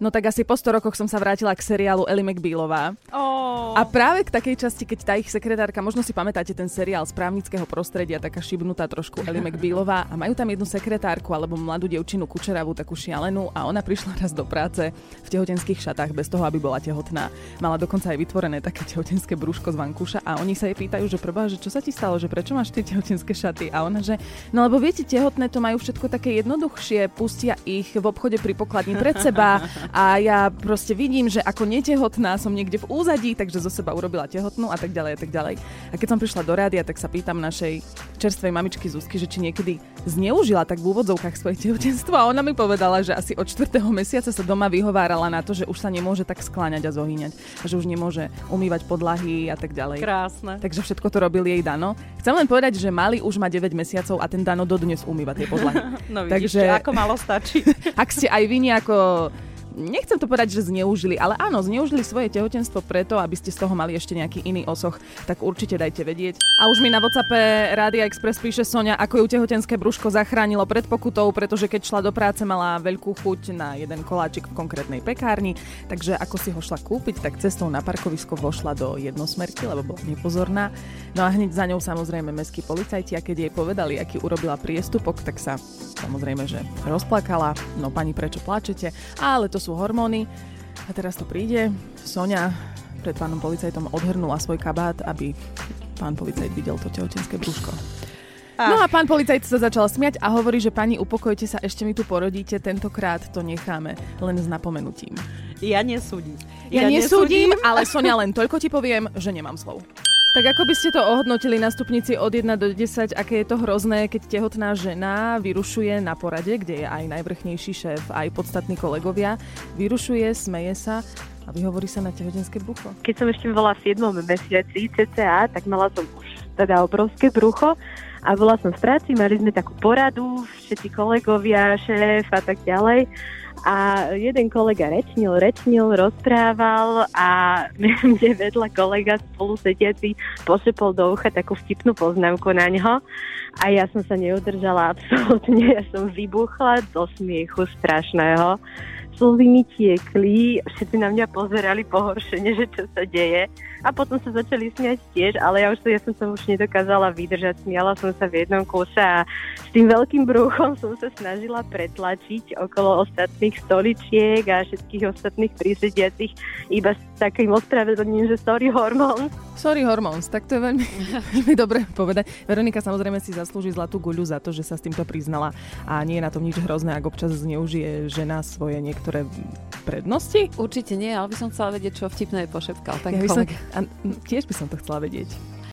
No tak asi po 100 rokoch som sa vrátila k seriálu Ellie McBealová. Oh. A práve k takej časti, keď tá ich sekretárka, možno si pamätáte ten seriál z právnického prostredia, taká šibnutá trošku Ellie McBealová a majú tam jednu sekretárku alebo mladú devčinu kučeravú, takú šialenú a ona prišla raz do práce v tehotenských šatách bez toho, aby bola tehotná. Mala dokonca aj vytvorené také tehotenské brúško z vankúša a oni sa jej pýtajú, že prvá, že čo sa ti stalo, že prečo máš tie tehotenské šaty? A ona, že no lebo viete, tehotné to majú všetko také jednoduchšie, pustia ich v obchode pri pokladni pred seba a ja proste vidím, že ako netehotná som niekde v úzadí, takže zo seba urobila tehotnú a tak ďalej a tak ďalej. A keď som prišla do rádia, tak sa pýtam našej čerstvej mamičky Zuzky, že či niekedy zneužila tak v úvodzovkách svoje tehotenstvo a ona mi povedala, že asi od 4. mesiaca sa doma vyhovárala na to, že už sa nemôže tak skláňať a zohýňať, a že už nemôže umývať podlahy a tak ďalej. Krásne. Takže všetko to robil jej Dano. Chcem len povedať, že Mali už má 9 mesiacov a ten Dano dodnes umýva tie podlahy. No vidíš, Takže... ako malo stačí. Ak ste aj vy nejako nechcem to povedať, že zneužili, ale áno, zneužili svoje tehotenstvo preto, aby ste z toho mali ešte nejaký iný osoch, tak určite dajte vedieť. A už mi na WhatsAppe Rádia Express píše Sonia, ako ju tehotenské brúško zachránilo pred pokutou, pretože keď šla do práce, mala veľkú chuť na jeden koláčik v konkrétnej pekárni, takže ako si ho šla kúpiť, tak cestou na parkovisko vošla do jednosmerky, lebo bola nepozorná. No a hneď za ňou samozrejme mestskí policajti a keď jej povedali, aký urobila priestupok, tak sa samozrejme, že rozplakala. No pani, prečo plačete? Ale to sú hormóny. A teraz to príde. Sonia pred pánom policajtom odhrnula svoj kabát, aby pán policajt videl to tehotenské brúško. No a pán policajt sa začal smiať a hovorí, že pani, upokojte sa, ešte mi tu porodíte, tentokrát to necháme len s napomenutím. Ja nesúdim. Ja, ja nesúdim, ale Sonia, len toľko ti poviem, že nemám slov. Tak ako by ste to ohodnotili na stupnici od 1 do 10, aké je to hrozné, keď tehotná žena vyrušuje na porade, kde je aj najvrchnejší šéf, aj podstatní kolegovia, vyrušuje, smeje sa a vyhovorí sa na tehotenské brucho? Keď som ešte bola v 7 mesiaci cca, tak mala som už teda obrovské brucho. A bola som v práci, mali sme takú poradu, všetci kolegovia, šéf a tak ďalej. A jeden kolega rečnil, rečnil, rozprával a mne vedľa kolega spolu sediaci pošepol do ucha takú vtipnú poznámku na ňo. A ja som sa neudržala absolútne, ja som vybuchla do smiechu strašného slzy mi tiekli, všetci na mňa pozerali pohoršene, že čo sa deje. A potom sa začali smiať tiež, ale ja už ja som sa už nedokázala vydržať. Smiala som sa v jednom kuse a s tým veľkým brúchom som sa snažila pretlačiť okolo ostatných stoličiek a všetkých ostatných prísediacich iba s takým ospravedlním, že sorry hormón. Sorry hormones, tak to je veľmi, veľmi dobre povedať. Veronika samozrejme si zaslúži zlatú guľu za to, že sa s týmto priznala a nie je na tom nič hrozné, ak občas zneužije žena svoje niektoré prednosti. Určite nie, ale by som chcela vedieť, čo vtipné pošepkal. ja by som, a tiež by som to chcela vedieť.